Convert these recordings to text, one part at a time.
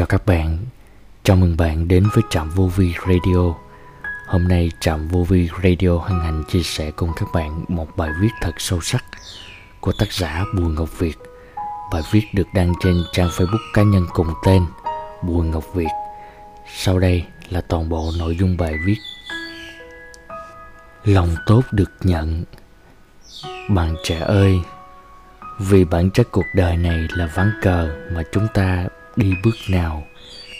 chào các bạn. Chào mừng bạn đến với Trạm Vô Vi Radio. Hôm nay Trạm Vô Vi Radio hân hạnh chia sẻ cùng các bạn một bài viết thật sâu sắc của tác giả Bùi Ngọc Việt. Bài viết được đăng trên trang Facebook cá nhân cùng tên Bùi Ngọc Việt. Sau đây là toàn bộ nội dung bài viết. Lòng tốt được nhận Bạn trẻ ơi, vì bản chất cuộc đời này là ván cờ mà chúng ta đi bước nào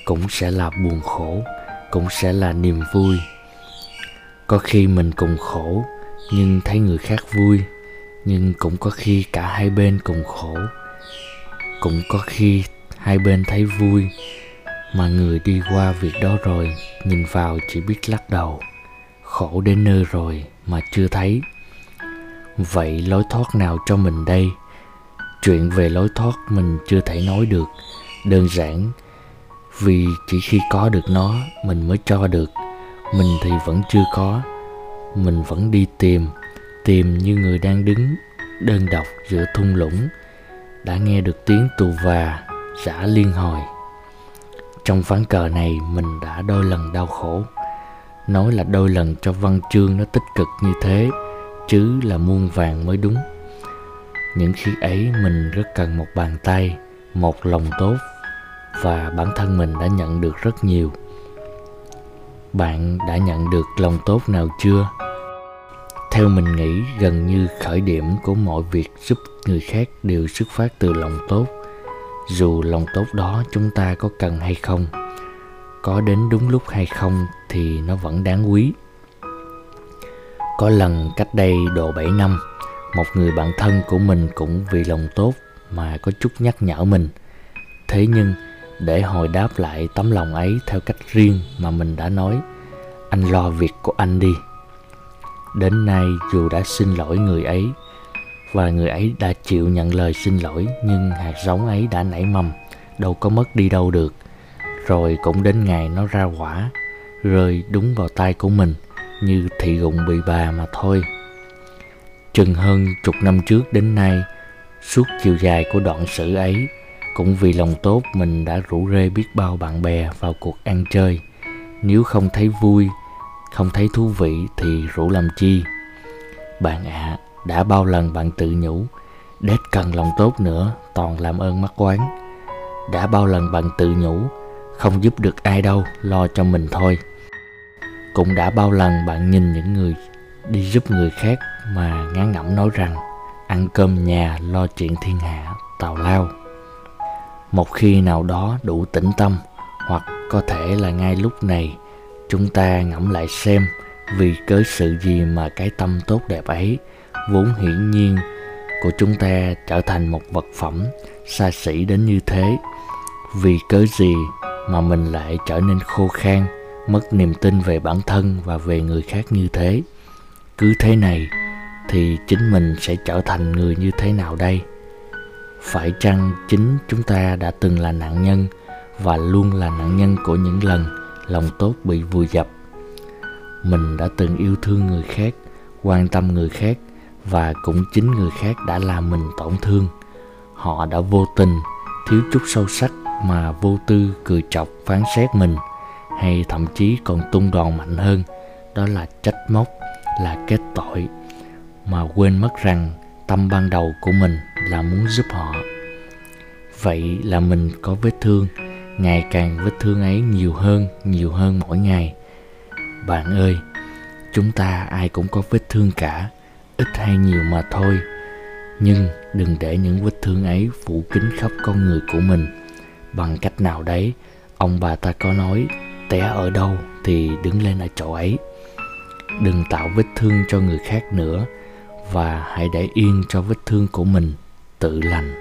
cũng sẽ là buồn khổ, cũng sẽ là niềm vui. Có khi mình cùng khổ, nhưng thấy người khác vui, nhưng cũng có khi cả hai bên cùng khổ. Cũng có khi hai bên thấy vui, mà người đi qua việc đó rồi, nhìn vào chỉ biết lắc đầu. Khổ đến nơi rồi mà chưa thấy. Vậy lối thoát nào cho mình đây? Chuyện về lối thoát mình chưa thể nói được đơn giản. Vì chỉ khi có được nó, mình mới cho được. Mình thì vẫn chưa có. Mình vẫn đi tìm tìm như người đang đứng, đơn độc giữa thung lũng. Đã nghe được tiếng tù và, giả liên hồi. Trong ván cờ này, mình đã đôi lần đau khổ. Nói là đôi lần cho văn chương nó tích cực như thế, chứ là muôn vàng mới đúng. Những khi ấy, mình rất cần một bàn tay, một lòng tốt và bản thân mình đã nhận được rất nhiều. Bạn đã nhận được lòng tốt nào chưa? Theo mình nghĩ, gần như khởi điểm của mọi việc giúp người khác đều xuất phát từ lòng tốt. Dù lòng tốt đó chúng ta có cần hay không, có đến đúng lúc hay không thì nó vẫn đáng quý. Có lần cách đây độ 7 năm, một người bạn thân của mình cũng vì lòng tốt mà có chút nhắc nhở mình. Thế nhưng để hồi đáp lại tấm lòng ấy theo cách riêng mà mình đã nói. Anh lo việc của anh đi. Đến nay dù đã xin lỗi người ấy, và người ấy đã chịu nhận lời xin lỗi, nhưng hạt giống ấy đã nảy mầm, đâu có mất đi đâu được. Rồi cũng đến ngày nó ra quả, rơi đúng vào tay của mình, như thị gụng bị bà mà thôi. Chừng hơn chục năm trước đến nay, suốt chiều dài của đoạn sử ấy cũng vì lòng tốt mình đã rủ rê biết bao bạn bè vào cuộc ăn chơi. Nếu không thấy vui không thấy thú vị thì rủ làm chi? Bạn ạ à, đã bao lần bạn tự nhủ đét cần lòng tốt nữa toàn làm ơn mắc quán. Đã bao lần bạn tự nhủ không giúp được ai đâu lo cho mình thôi. Cũng đã bao lần bạn nhìn những người đi giúp người khác mà ngán ngẩm nói rằng ăn cơm nhà lo chuyện thiên hạ tào lao một khi nào đó đủ tĩnh tâm, hoặc có thể là ngay lúc này, chúng ta ngẫm lại xem vì cớ sự gì mà cái tâm tốt đẹp ấy vốn hiển nhiên của chúng ta trở thành một vật phẩm xa xỉ đến như thế. Vì cớ gì mà mình lại trở nên khô khan, mất niềm tin về bản thân và về người khác như thế? Cứ thế này thì chính mình sẽ trở thành người như thế nào đây? Phải chăng chính chúng ta đã từng là nạn nhân và luôn là nạn nhân của những lần lòng tốt bị vùi dập? Mình đã từng yêu thương người khác, quan tâm người khác và cũng chính người khác đã làm mình tổn thương. Họ đã vô tình, thiếu chút sâu sắc mà vô tư cười chọc phán xét mình, hay thậm chí còn tung đòn mạnh hơn, đó là trách móc, là kết tội. Mà quên mất rằng tâm ban đầu của mình là muốn giúp họ. Vậy là mình có vết thương, ngày càng vết thương ấy nhiều hơn nhiều hơn mỗi ngày. Bạn ơi, chúng ta ai cũng có vết thương cả, ít hay nhiều mà thôi. Nhưng đừng để những vết thương ấy phủ kín khắp con người của mình. Bằng cách nào đấy, ông bà ta có nói, té ở đâu thì đứng lên ở chỗ ấy. Đừng tạo vết thương cho người khác nữa, và hãy để yên cho vết thương của mình tự lành.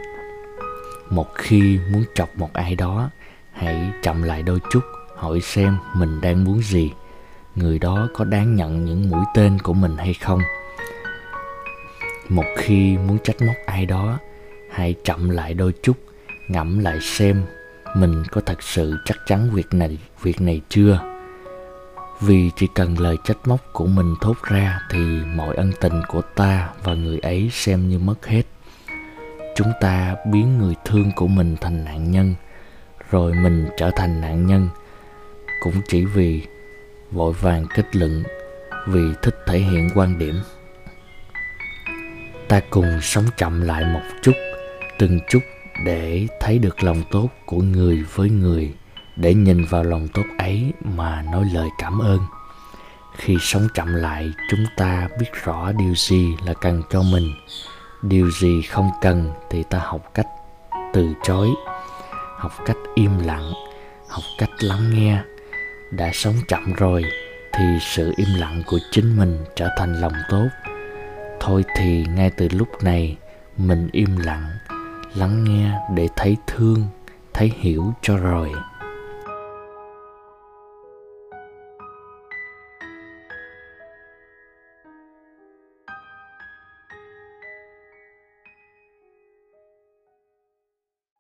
Một khi muốn chọc một ai đó, hãy chậm lại đôi chút, hỏi xem mình đang muốn gì. Người đó có đáng nhận những mũi tên của mình hay không? Một khi muốn trách móc ai đó, hãy chậm lại đôi chút, ngẫm lại xem mình có thật sự chắc chắn việc này việc này chưa? Vì chỉ cần lời trách móc của mình thốt ra thì mọi ân tình của ta và người ấy xem như mất hết chúng ta biến người thương của mình thành nạn nhân, rồi mình trở thành nạn nhân. Cũng chỉ vì vội vàng kết luận, vì thích thể hiện quan điểm. Ta cùng sống chậm lại một chút, từng chút để thấy được lòng tốt của người với người, để nhìn vào lòng tốt ấy mà nói lời cảm ơn. Khi sống chậm lại, chúng ta biết rõ điều gì là cần cho mình điều gì không cần thì ta học cách từ chối, học cách im lặng, học cách lắng nghe. Đã sống chậm rồi thì sự im lặng của chính mình trở thành lòng tốt. Thôi thì ngay từ lúc này, mình im lặng, lắng nghe để thấy thương, thấy hiểu cho rồi.